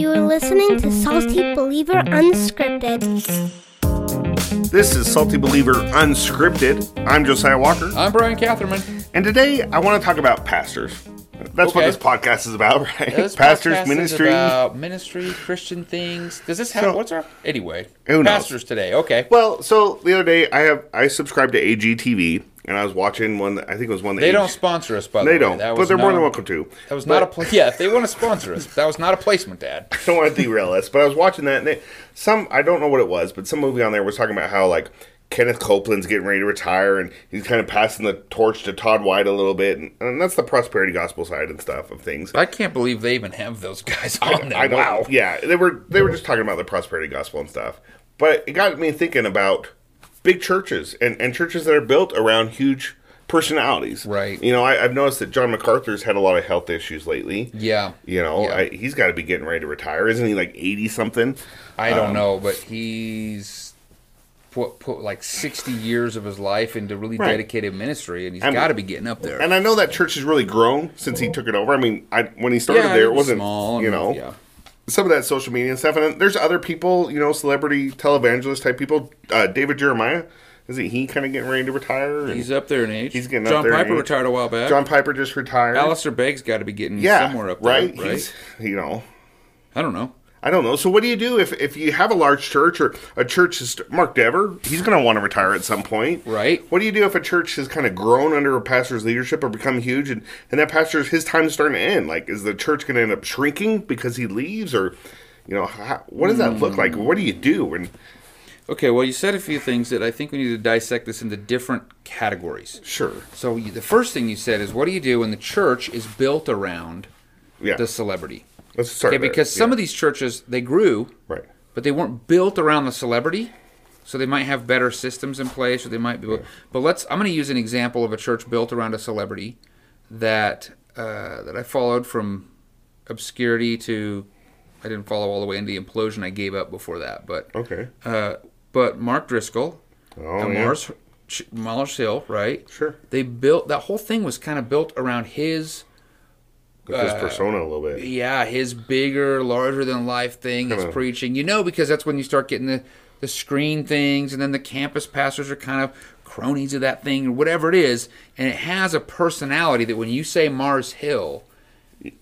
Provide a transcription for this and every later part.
You are listening to Salty Believer Unscripted. This is Salty Believer Unscripted. I'm Josiah Walker, I'm Brian Catherman. and today I want to talk about pastors. That's what this podcast is about, right? This pastors, podcast is ministry. about ministry, Christian things. Does this have So- what's our anyway? Who knows? Pastors today. Okay. Well, so the other day I have I subscribed to AGTV, and I was watching one. I think it was one that They don't sponsor us, by the They way. don't, but they're more than welcome to. That was not a But- pla- yeah. If they want to sponsor us, that was not a placement Dad. I don't want to derail us, but I was watching that, and they, some I don't know what it was, but some movie on there was talking about how like Kenneth Copeland's getting ready to retire, and he's kind of passing the torch to Todd White a little bit, and, and that's the prosperity gospel side and stuff of things. I can't believe they even have those guys oh, on there. I wow. Yeah, they were they were just talking about the prosperity gospel and stuff, but it got me thinking about big churches and and churches that are built around huge personalities. Right. You know, I, I've noticed that John MacArthur's had a lot of health issues lately. Yeah. You know, Yeah. I, he's got to be getting ready to retire, isn't he? Like eighty something. I don't Um, know, but he's put put like sixty years of his life into really Right. dedicated ministry, and he's got to be getting up there. And I know that church has really grown since he took it over. I mean, I when he started yeah, there, it was wasn't small. You know, yeah. Some of that social media and stuff. And then there's other people, you know, celebrity televangelist type people. Uh, David Jeremiah, isn't he kind of getting ready to retire? And He's up there in age. He's getting up John there in Piper retired a while back. John Piper just retired. Alistair Begg's got to be getting yeah, somewhere up there, right? right? He's, you know, I don't know. I don't know. So what do you do if if you have a large church or a church is Mark Dever? He's going to want to retire at some point, Right. What do you do if a church has kind of grown under a pastor's leadership or become huge, and and that pastor's his time is starting to end? Like, is the church going to end up shrinking because he leaves, or you know, how, what does that look like? What do you do? And Okay, well, you said a few things that I think we need to dissect this into different categories. sure, So you, the first thing you said is, what do you do when the church is built around yeah, the celebrity? Let's start. Okay, because some Yeah. of these churches they grew, right, but they weren't built around the celebrity. So they might have better systems in place, or they might be. But let's. I'm going to use an example of a church built around a celebrity that uh, that I followed from obscurity to. I didn't follow all the way into the implosion. I gave up before that, but okay, uh, but Mark Driscoll, oh and yeah, Mars, Mars Hill, right? sure, They built that whole thing was kind of built around his, his persona a little bit. yeah, his bigger, larger than life thing. His preaching, you know, because that's when you start getting the the screen things, and then the campus pastors are kind of cronies of that thing or whatever it is, and it has a personality that when you say Mars Hill.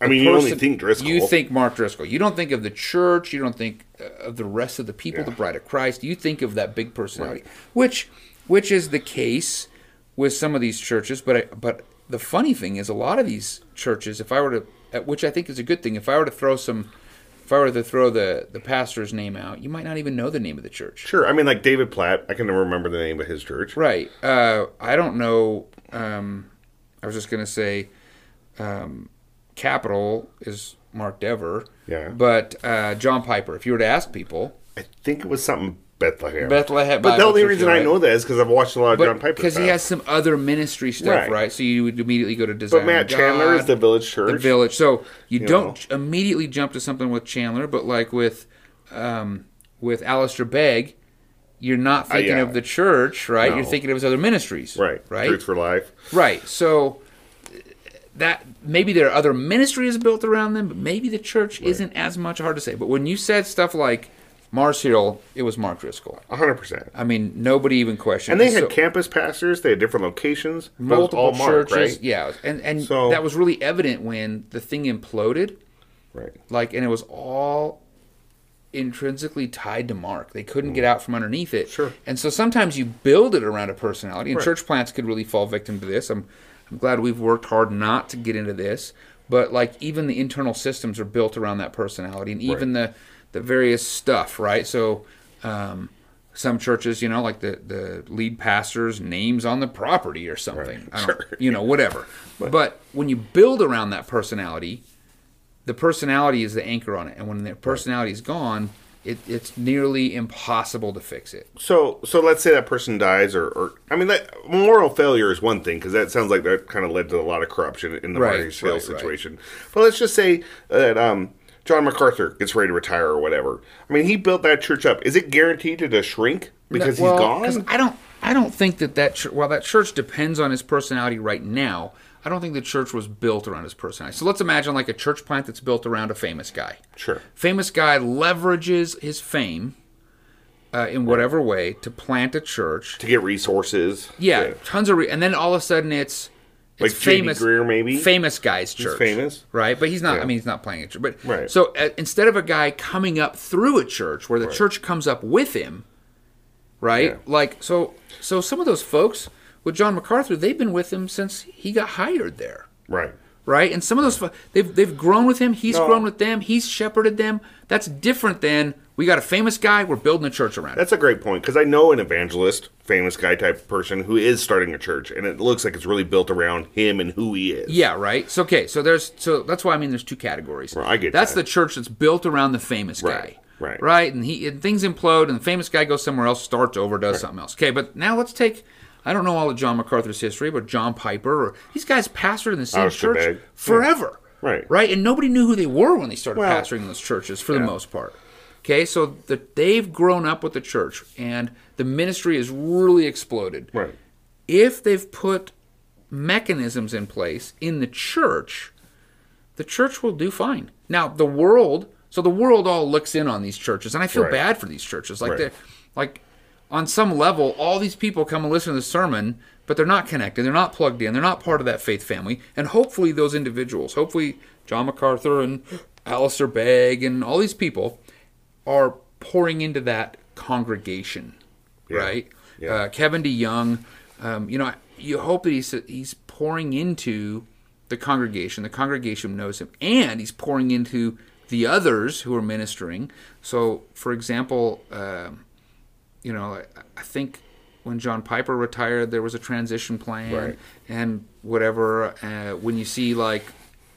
I mean, you only think Driscoll. You think Mark Driscoll. You don't think of the church. You don't think uh, of the rest of the people, the bride of Christ. You think of that big personality, which which is the case with some of these churches. But I, but the funny thing is, a lot of these churches, if I were to, which I think is a good thing, if I were to throw some, if I were to throw the the pastor's name out, you might not even know the name of the church. Sure, I mean, like David Platt. I can never remember the name of his church. Right. Uh, I don't know. Um, I was just going to say, um, Capitol is Mark Dever. Yeah. But uh, John Piper, if you were to ask people, I think it was something Bethlehem. Bethlehem But the only reason I know that is because I've watched a lot of John Piper because he has some other ministry stuff, Right. right? So you would immediately go to Desire But Matt of Chandler is the Village Church. the village. So you, You don't immediately jump to something with Chandler, but like with um, with Alistair Begg, you're not thinking Uh, yeah. of the church, right? No. You're thinking of his other ministries, Right. Right. Truth for Life. Right. So that maybe there are other ministries built around them, but maybe the church isn't as much hard to say. But when you said stuff like Mars Hill, it was Mark Driscoll. 100%. I mean, nobody even questioned. And they So- had campus pastors. They had different locations. but it was multiple all Mark, churches, right? yeah, and and So- that was really evident when the thing imploded. Right. Like, and it was all intrinsically tied to Mark. They couldn't get out from underneath it. Mm. Sure. And so sometimes you build it around a personality, and Right. church plants could really fall victim to this. I'm I'm glad we've worked hard not to get into this, but like even the internal systems are built around that personality, and even the the various stuff, right? So. Um, some churches, you know, like the, the lead pastor's names on the property or something. I don't, Sure. You know, whatever. But when you build around that personality, the personality is the anchor on it, and when the personality is gone, it, it's nearly impossible to fix it. So, so let's say that person dies, or, or I mean, that moral failure is one thing because that sounds like that kind of led to a lot of corruption in the Right, Marty right, right. situation. But let's just say that um, John MacArthur gets ready to retire or whatever. I mean, he built that church up. Is it guaranteed to just shrink because Well, he's gone? I don't. I don't think that that church, while that church depends on his personality right now, I don't think the church was built around his personality. So let's imagine like a church plant that's built around a famous guy. Sure. Famous guy leverages his fame uh, in whatever way to plant a church. To get resources. Yeah, to- tons of, re- and then all of a sudden it's Like it's J.D. famous, Greer, maybe? famous guy's church, famous? right? But he's not. Yeah. I mean, he's not playing a church. But Right. so uh, instead of a guy coming up through a church where the church comes up with him, right? Yeah. Like so, so some of those folks with John MacArthur, they've been with him since he got hired there Right. right? And some of those they've they've grown with him. He's No. grown with them. He's shepherded them. That's different than we got a famous guy. We're building a church around. That's a great point because I know an evangelist, famous guy type person who is starting a church, and it looks like it's really built around him and who he is. Yeah, right. So okay, so there's so that's why I mean there's two categories. Well, I get that's that. the church that's built around the famous guy. Right, right. Right, and he and things implode, and the famous guy goes somewhere else, starts over, does something else. Okay, but now let's take. I don't know all of John MacArthur's history, but John Piper or these guys pastored in the same church forever. Right. Right, and nobody knew who they were when they started Well, pastoring those churches for the most part. Okay, so that they've grown up with the church, and the ministry has really exploded Right. if they've put mechanisms in place in the church, the church will do fine. Now, the world, so the world all looks in on these churches, and I feel Right. bad for these churches. Like Right. they're like on some level, all these people come and listen to the sermon, but they're not connected, they're not plugged in, they're not part of that faith family. And hopefully those individuals, hopefully John MacArthur and Alistair Begg and all these people are pouring into that congregation, Yeah. right? Yeah. Uh, Kevin DeYoung, um, you know, you hope that he's he's pouring into the congregation. The congregation knows him, and he's pouring into the others who are ministering. So, for example, um, you know, I, I think when John Piper retired, there was a transition plan Right. and whatever. Uh, when you see like,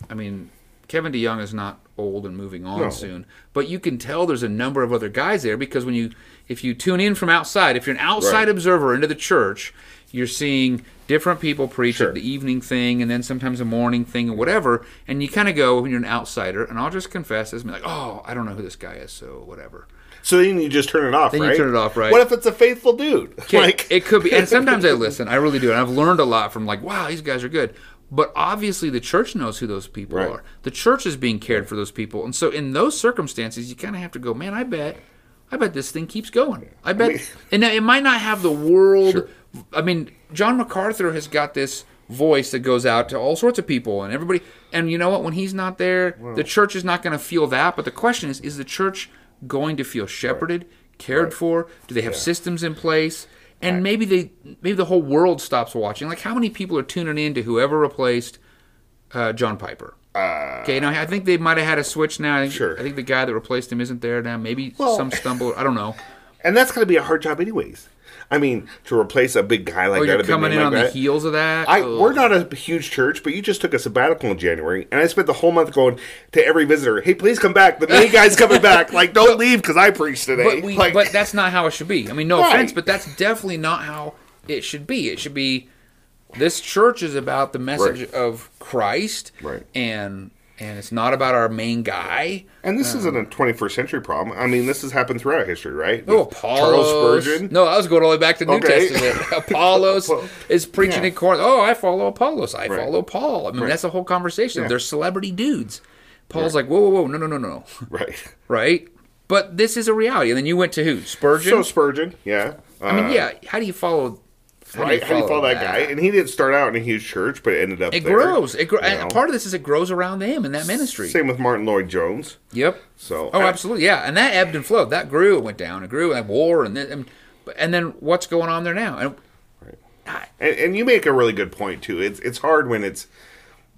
I mean, Kevin DeYoung is not old and moving on No. soon, but you can tell there's a number of other guys there because when you, if you tune in from outside, if you're an outside Right. observer into the church, you're seeing different people preach Sure. at the evening thing and then sometimes a morning thing and whatever, and you kind of go when you're an outsider. And I'll just confess as me like, oh, I don't know who this guy is, so whatever. So then you just turn it off, Then you right? turn it off, right. What if it's a faithful dude? Like, it could be, and sometimes I listen. I really do, and I've learned a lot from like, wow, these guys are good. But obviously, the church knows who those people Right. are. The church is being cared for those people, and so in those circumstances, you kind of have to go, man. I bet, I bet this thing keeps going. I bet, mean- and it might not have the world. Sure. I mean, John MacArthur has got this voice that goes out to all sorts of people and everybody. And you know what? When he's not there, the church is not going to feel that. But the question is: Is the church going to feel shepherded, cared Right. for? Do they have systems in place? And maybe they, maybe the whole world stops watching. Like, how many people are tuning in to whoever replaced uh, John Piper? okay, now I think they might have had a switch now. I think, Uh, Sure. I think the guy that replaced him isn't there now. Maybe Well- some stumble. I don't know. and that's going to be a hard job, anyways. I mean, to replace a big guy like Oh, that, you're coming in like on that. the heels of that. I, Ugh. we're not a huge church, but you just took a sabbatical in January, and I spent the whole month going to every visitor. Hey, please come back. The main guy's coming back. Like, don't leave because I preached today. But we, like, but that's not how it should be. I mean, no Right. offense, but that's definitely not how it should be. It should be this church is about the message Right. of Christ, Right. And and it's not about our main guy. and this isn't a 21st century problem. I mean, this has happened throughout history, right? Oh, Apollos. Spurgeon. No, I was going all the way back to New Okay. Testament. Apollos Well, is preaching yeah. in Corinth. Oh, I follow Apollos. I Right. follow Paul. I mean, Right. that's a whole conversation. Yeah. They're celebrity dudes. Paul's like, whoa, whoa, whoa, no, no, no, no, Right. right? But this is a reality. And then you went to who? Spurgeon. So Spurgeon, yeah. I mean, Uh, yeah. How do you follow? Right, how do you follow that guy? And he didn't start out in a huge church, but it ended up It there, grows. It gro- you and know. part of this is it grows around them in that ministry. Same with Martyn Lloyd-Jones. Yep. So Oh, I- absolutely. Yeah, and that ebbed and flowed. That grew. It went down. It grew. And war. And then, and, and then what's going on there now? And I- And, and you make a really good point too. It's it's hard when it's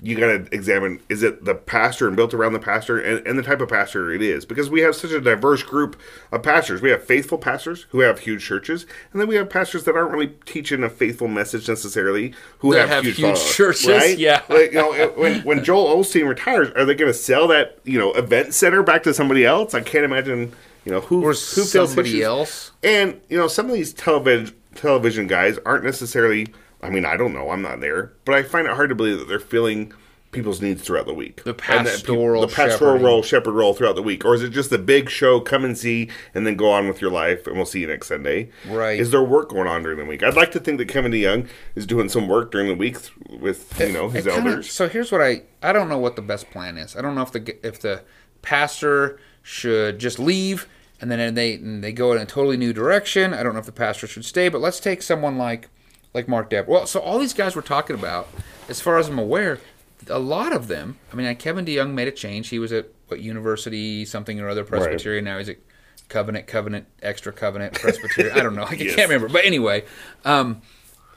you got to examine is it the pastor and built around the pastor and, and the type of pastor it is because we have such a diverse group of pastors. We have faithful pastors who have huge churches, and then we have pastors that aren't really teaching a faithful message necessarily who have, have huge, huge churches, right? yeah. Like, you know, when when Joel Osteen retires, are they going to sell that you know event center back to somebody else? I can't imagine. You know who or who somebody else. And you know, some of these television television guys aren't necessarily. I mean, I don't know. I'm not there, but I find it hard to believe that they're filling people's needs throughout the week. The pastoral the pastoral shepherding. role, shepherd role throughout the week, or is it just a big show? Come and see, and then go on with your life, and we'll see you next Sunday. Right. Is there work going on during the week? I'd like to think that Kevin DeYoung is doing some work during the week with you know his It kinda- elders. so here's what I I don't know what the best plan is. I don't know if the if the pastor should just leave and then they and they go in a totally new direction. I don't know if the pastor should stay, but let's take someone like like Mark Depp. Well, so all these guys we're talking about, as far as I'm aware, a lot of them. I mean, Kevin DeYoung made a change. He was at what university something or other Presbyterian. Now he's at Covenant, Covenant, Extra Covenant, Presbyterian. I don't know. I Yes. can't remember. But anyway, um,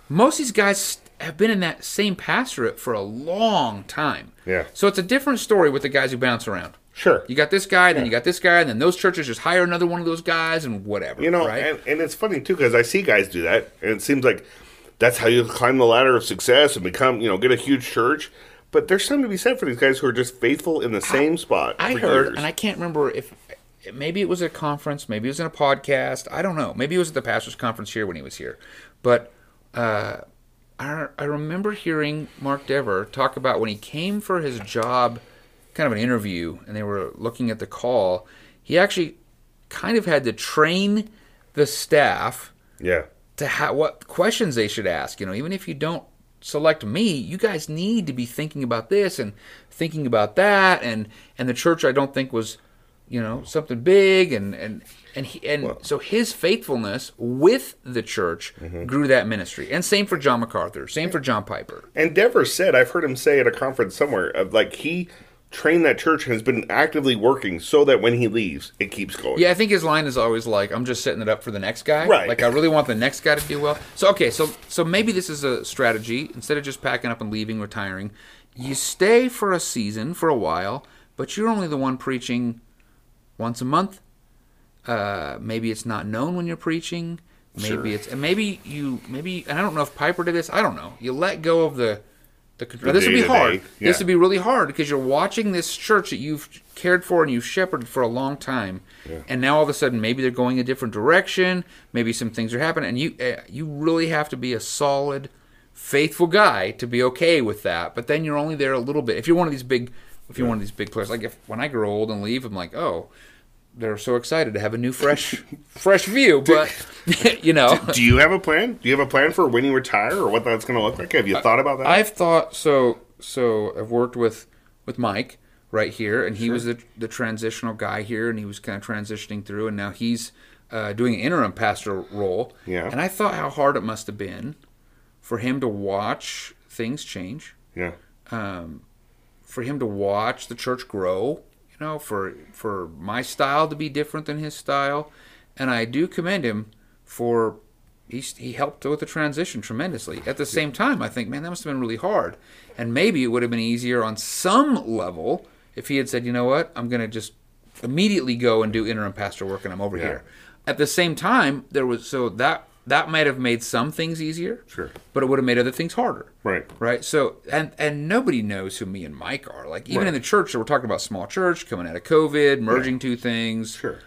most of these guys have been in that same pastorate for a long time. Yeah. So it's a different story with the guys who bounce around. Sure. You got this guy, then you got this guy, and then those churches just hire another one of those guys and whatever. You know, right? and, and it's funny too because I see guys do that, and it seems like that's how you climb the ladder of success and become, you know, get a huge church. But there's something to be said for these guys who are just faithful in the same spot. I heard, years. and I can't remember if maybe it was a conference, maybe it was in a podcast. I don't know. Maybe it was at the pastor's conference here when he was here. But uh, I, I remember hearing Mark Dever talk about when he came for his job, kind of an interview, and they were looking at the call. He actually kind of had to train the staff yeah, to ha- what questions they should ask. You know, even if you don't select me, you guys need to be thinking about this and thinking about that. And and the church, I don't think was, you know, something big. And and and he, and so his faithfulness with the church mm-hmm. grew that ministry. And same for John MacArthur. Same for John Piper. and Dever said I've heard him say at a conference somewhere of like he trained that church and has been actively working so that when he leaves, it keeps going. Yeah, I think his line is always like, "I'm just setting it up for the next guy." Right. Like I really want the next guy to do well. So okay, so so maybe this is a strategy instead of just packing up and leaving, retiring. You stay for a season, for a while, but you're only the one preaching once a month. Uh, maybe it's not known when you're preaching. Maybe Sure. it's and maybe you maybe and I don't know if Piper did this. I don't know. You let go of the the. The This would be hard. yeah. This would be really hard because you're watching this church that you've cared for and you've shepherded for a long time, and now all of a sudden maybe they're going a different direction. Maybe some things are happening, and you uh, you really have to be a solid, faithful guy to be okay with that. But then you're only there a little bit. If you're one of these big, if you're one of these big players, like if when I grow old and leave, I'm like, oh. They're so excited to have a new, fresh, fresh view, but you know, Do you have a plan? Do you have a plan for when you retire or what that's going to look like? Have you thought about that? I've thought so. So I've worked with with Mike right here, and he was the the transitional guy here, and he was kind of transitioning through, and now he's uh, doing an interim pastor role. Yeah. And I thought how hard it must have been for him to watch things change, yeah. um, for him to watch the church grow. You know, for for my style to be different than his style, and I do commend him for he he helped with the transition tremendously. At the same time, I think, man, that must have been really hard, and maybe it would have been easier on some level if he had said, you know what, I'm going to just immediately go and do interim pastor work, and I'm over here. At the same time, there was so that that might have made some things easier, Sure. but it would have made other things harder Right. right so and and nobody knows who me and mike are like even Right. in the church so we're talking about small church coming out of covid merging two things Sure.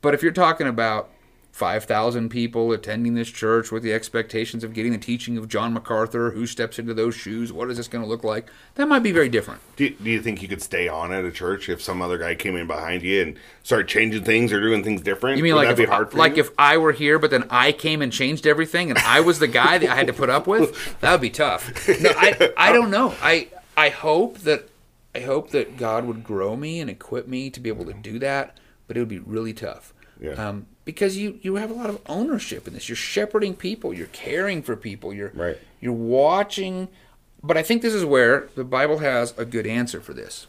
but if you're talking about 5000 people attending this church with the expectations of getting the teaching of john macarthur who steps into those shoes what is this going to look like that might be very different Do, do you think you could stay on at a church if some other guy came in behind you and started changing things or doing things different? you mean Would like if, be hard for like you? if i were here but then i came and changed everything and i was the guy that i had to put up with that would be tough no i i don't know i i hope that i hope that god would grow me and equip me to be able to do that but it would be really tough Yeah. um, because you you have a lot of ownership in this you're shepherding people you're caring for people you're Right. you're watching but i think this is where the bible has a good answer for this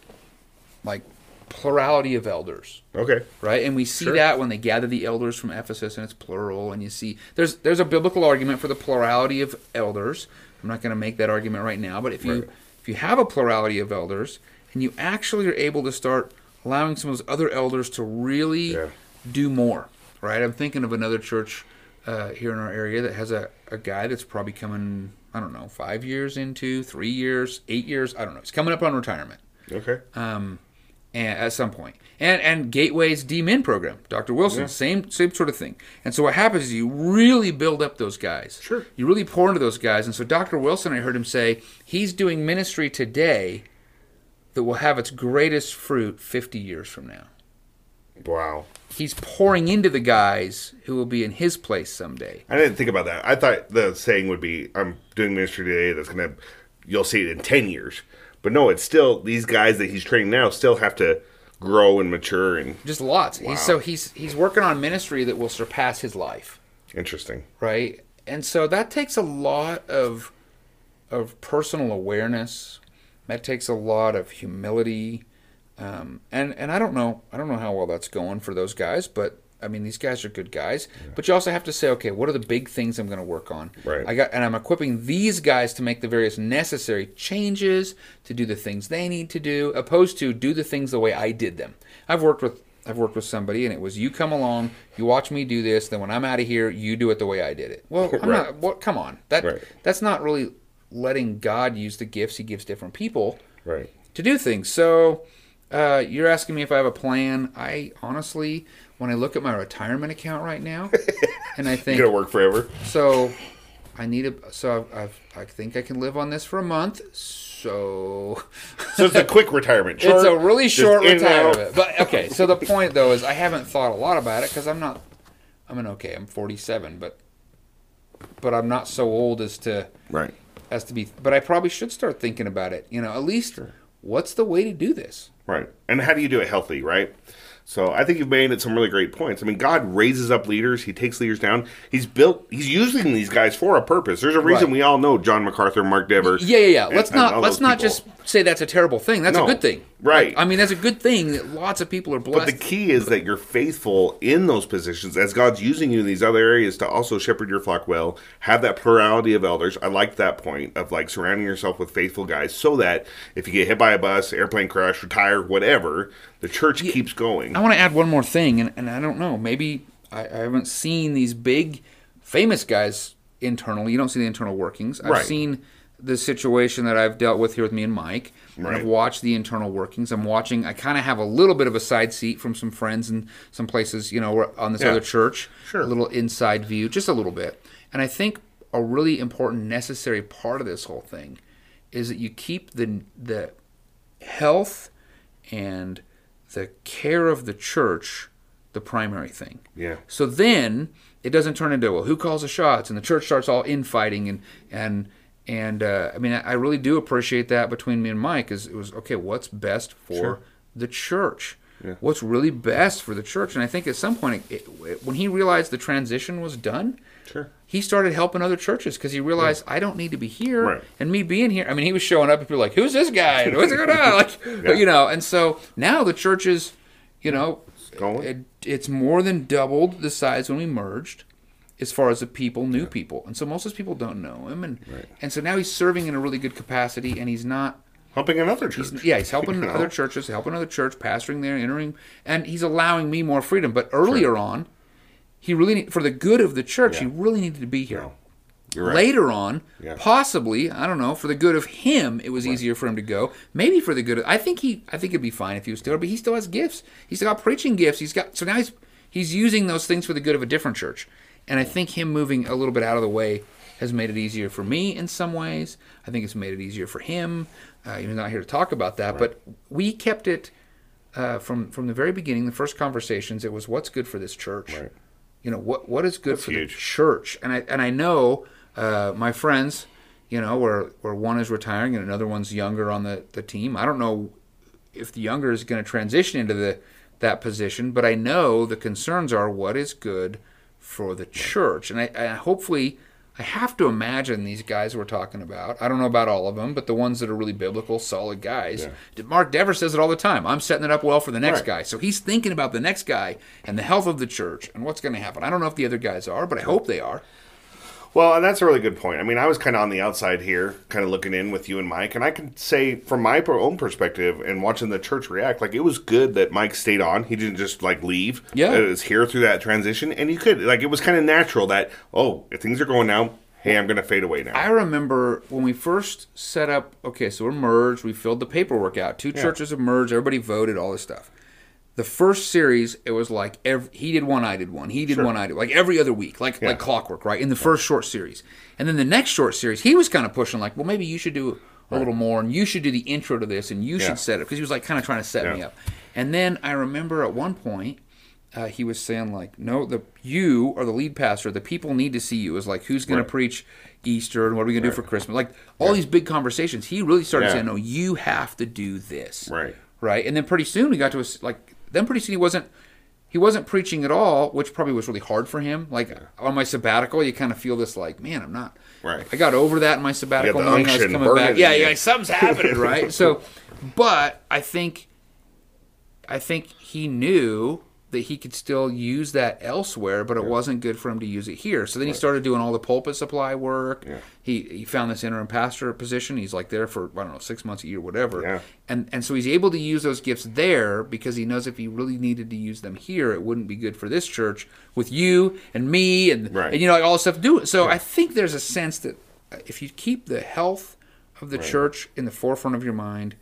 like plurality of elders okay. right? And we see Sure. that when they gather the elders from Ephesus, and it's plural. And you see there's there's a biblical argument for the plurality of elders. I'm not going to make that argument right now, but if you Right. if you have a plurality of elders, and you actually are able to start allowing some of those other elders to really Yeah. do more, right? I'm thinking of another church uh, here in our area that has a, a guy that's probably coming, I don't know, five years into, three years, eight years, I don't know. He's coming up on retirement Okay. um, and at some point. And and Gateway's D-Min program, Dr. Wilson, same same sort of thing. And so what happens is you really build up those guys. Sure. You really pour into those guys. And so Dr. Wilson, I heard him say, he's doing ministry today that will have its greatest fruit 50 years from now. Wow. He's pouring into the guys who will be in his place someday. I didn't think about that. I thought the saying would be, "I'm doing ministry today." That's gonna, you'll see it in ten years. But no, it's still these guys that he's training now still have to grow and mature and Just lots. He's, so he's he's working on ministry that will surpass his life. interesting. right? And so that takes a lot of of personal awareness. That takes a lot of humility, um, and and I don't know I don't know how well that's going for those guys, but I mean these guys are good guys. But you also have to say, okay, what are the big things I'm going to work on? Right. I got and I'm equipping these guys to make the various necessary changes to do the things they need to do, opposed to do the things the way I did them. I've worked with I've worked with somebody and it was you come along, you watch me do this, then when I'm out of here, you do it the way I did it. Well, I'm Right. not what come on. That Right. that's not really letting God use the gifts he gives different people Right. to do things. So uh, you're asking me if I have a plan. I honestly, when I look at my retirement account right now, and I think gonna work forever? so, I need a so I've, I've, I think I can live on this for a month. So So it's a quick retirement. it's a really short in and out. retirement. But okay, so the point though is I haven't thought a lot about it because I'm not. I mean, okay, I'm 47, but but I'm not so old as to Right. as to be. But I probably should start thinking about it. You know, at least what's the way to do this? Right. And how do you do it healthy, right? So I think you've made it some really great points. I mean, God raises up leaders. He takes leaders down. He's built. He's using these guys for a purpose. There's a reason Right. we all know John MacArthur, Mark Dever. Yeah, yeah, yeah. and- Let's not let's not people. just say that's a terrible thing. That's No. a good thing, Right. Like, I mean, that's a good thing that lots of people are blessed. But the key is that you're faithful in those positions as God's using you in these other areas to also shepherd your flock well, have that plurality of elders. I like that point of like surrounding yourself with faithful guys so that if you get hit by a bus, airplane crash, retire, whatever, the church keeps going. I want to add one more thing, and, and I don't know, maybe I, I haven't seen these big famous guys internally. You don't see the internal workings. I've Right. seen the situation that I've dealt with here with me and Mike. And I've watched the internal workings. I'm watching. I kind of have a little bit of a side seat from some friends and some places, you know, on this Yeah. other church. Sure. A little inside view, just a little bit. And I think a really important, necessary part of this whole thing is that you keep the the health and the care of the church the primary thing. Yeah. So then it doesn't turn into well, who calls the shots, and the church starts all infighting and and and uh, I mean I, really do appreciate that between me and Mike is it was okay. What's best for Sure. the church? What's really best for the church? And I think at some point, it, it, when he realized the transition was done, Sure. he started helping other churches because he realized I don't need to be here, Right. and me being here. I mean, he was showing up and people were like, "Who's this guy? What's going on?" Like, you know. And so now the church is, you know, Going. it, it's more than doubled the size when we merged, as far as the people, new people, and so most of those people don't know him, and and so now he's serving in a really good capacity, and he's not Helping another church. yeah, he's helping You know? other churches, helping other church, pastoring there, entering, and he's allowing me more freedom. But earlier on, he really need, for the good of the church, he really needed to be here. No. You're right. Later on, Yeah. possibly, I don't know, for the good of him, it was easier for him to go. Maybe for the good of, I think he, I think it'd be fine if he was still, here, but he still has gifts. He's still got preaching gifts. He's got, so now he's, he's using those things for the good of a different church. And I think him moving a little bit out of the way has made it easier for me in some ways. I think it's made it easier for him. Uh, he's not here to talk about that, but we kept it uh, from from the very beginning. The first conversations, it was what's good for this church. Right. You know what what is good That's for huge. the church, and I and I know uh, my friends, you know, where where one is retiring and another one's younger on the the team. I don't know if the younger is going to transition into the that position, but I know the concerns are what is good for the church, and I, I hopefully. I have to imagine these guys we're talking about. I don't know about all of them, but the ones that are really biblical, solid guys. Mark Dever says it all the time. I'm setting it up well for the next Right. guy. So he's thinking about the next guy and the health of the church and what's going to happen. I don't know if the other guys are, but I hope they are. Well, and that's a really good point. I mean, I was kind of on the outside here, kind of looking in with you and Mike, and I can say from my own perspective and watching the church react, like it was good that Mike stayed on. He didn't just like leave. Yeah. it was here through that transition, and you could like it was kind of natural that oh, if things are going now, hey, I'm going to fade away now. I remember when we first set up, okay, so we're merged. We filled the paperwork out. Two churches have merged. Everybody voted, all this stuff. The first series, it was like every, he did one, I did one. He did one, I did like every other week, like like clockwork, right? In the first short series, and then the next short series, he was kind of pushing like, well, maybe you should do a little more, and you should do the intro to this, and you Yeah. should set it because he was like kind of trying to set me up. And then I remember at one point. Uh, he was saying like, no, the you are the lead pastor. The people need to see you. It was like, who's going Right. to preach Easter and what are we going to do for Christmas? Like all these big conversations. He really started Yeah. saying, no, you have to do this Right. right? And then pretty soon we got to a like then pretty soon he wasn't he wasn't preaching at all, which probably was really hard for him. Like on my sabbatical, you kind of feel this like, man, I'm not. Right. I got over that in my sabbatical, the knowing I was coming back. Yeah, yeah, something's happening, right? So, but I think, I think he knew that he could still use that elsewhere, but it wasn't good for him to use it here. So then he started doing all the pulpit supply work. Yeah. He he found this interim pastor position. He's like there for I don't know six months, a year, whatever. Yeah. And and so he's able to use those gifts there because he knows if he really needed to use them here, it wouldn't be good for this church with you and me and Right. and you know like all this stuff do. it. So I think there's a sense that uh, if you keep the health of the church in the forefront of your mind,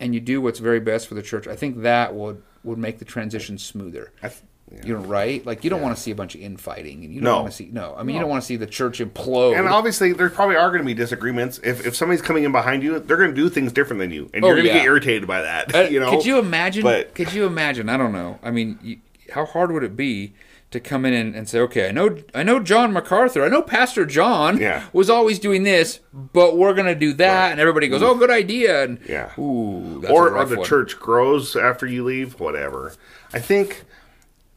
and you do what's very best for the church, I think that would would make the transition smoother. I th- yeah. You know, right? Like you don't want to see a bunch of infighting, and you don't No. want to see no. I mean, you don't want to see the church implode. And obviously, there probably are going to be disagreements. If, if somebody's coming in behind you, they're going to do things different than you, and Oh, you're going to yeah. get irritated by that. Uh, you know, could you imagine? But could you imagine? I don't know. I mean, you, how hard would it be to come in and, and say, "Okay, I know, I know John MacArthur, I know Pastor John Yeah. was always doing this, but we're gonna do that," and everybody goes, "Oh, good idea," and Yeah. ooh, or, or the one. church grows after you leave, whatever. I think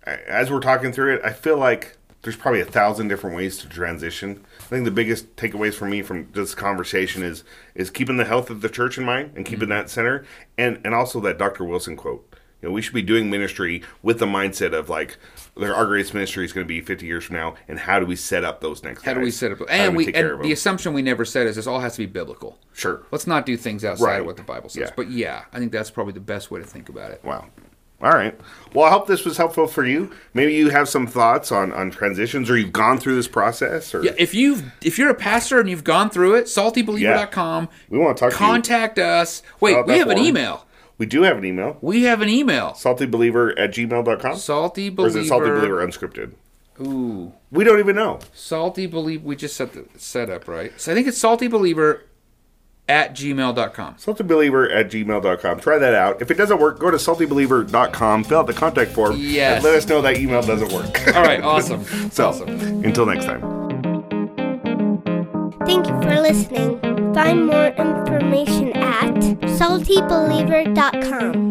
as we're talking through it, I feel like there's probably a thousand different ways to transition. I think the biggest takeaways for me from this conversation is is keeping the health of the church in mind and keeping Mm-hmm. that center, and and also that Dr. Wilson quote. You know, we should be doing ministry with the mindset of like, our greatest ministry is going to be 50 years from now, and how do we set up those next? How do we set up? And we, care and the assumption we never said is this all has to be biblical. Sure. Let's not do things outside Right. of what the Bible says. Yeah. But yeah, I think that's probably the best way to think about it. Wow. All right. Well, I hope this was helpful for you. Maybe you have some thoughts on, on transitions or you've gone through this process or Yeah, if you've if you're a pastor and you've gone through it, saltybeliever.com. We wanna talk to you. Contact us. Wait, we have an email. We do have an email. We have an email. Saltybeliever at gmail.com. Salty or is it Salty believer. Believer unscripted? Ooh, We don't even know. salty believe. We just set the set up right. So I think it's salty believer at gmail.com. Saltybeliever at gmail.com. Try that out. If it doesn't work, go to saltybeliever.com, fill out the contact form, Yes. and let us know that email doesn't work. All right, awesome. so, awesome. until next time. Thank you for listening. Find more information at saltybeliever.com.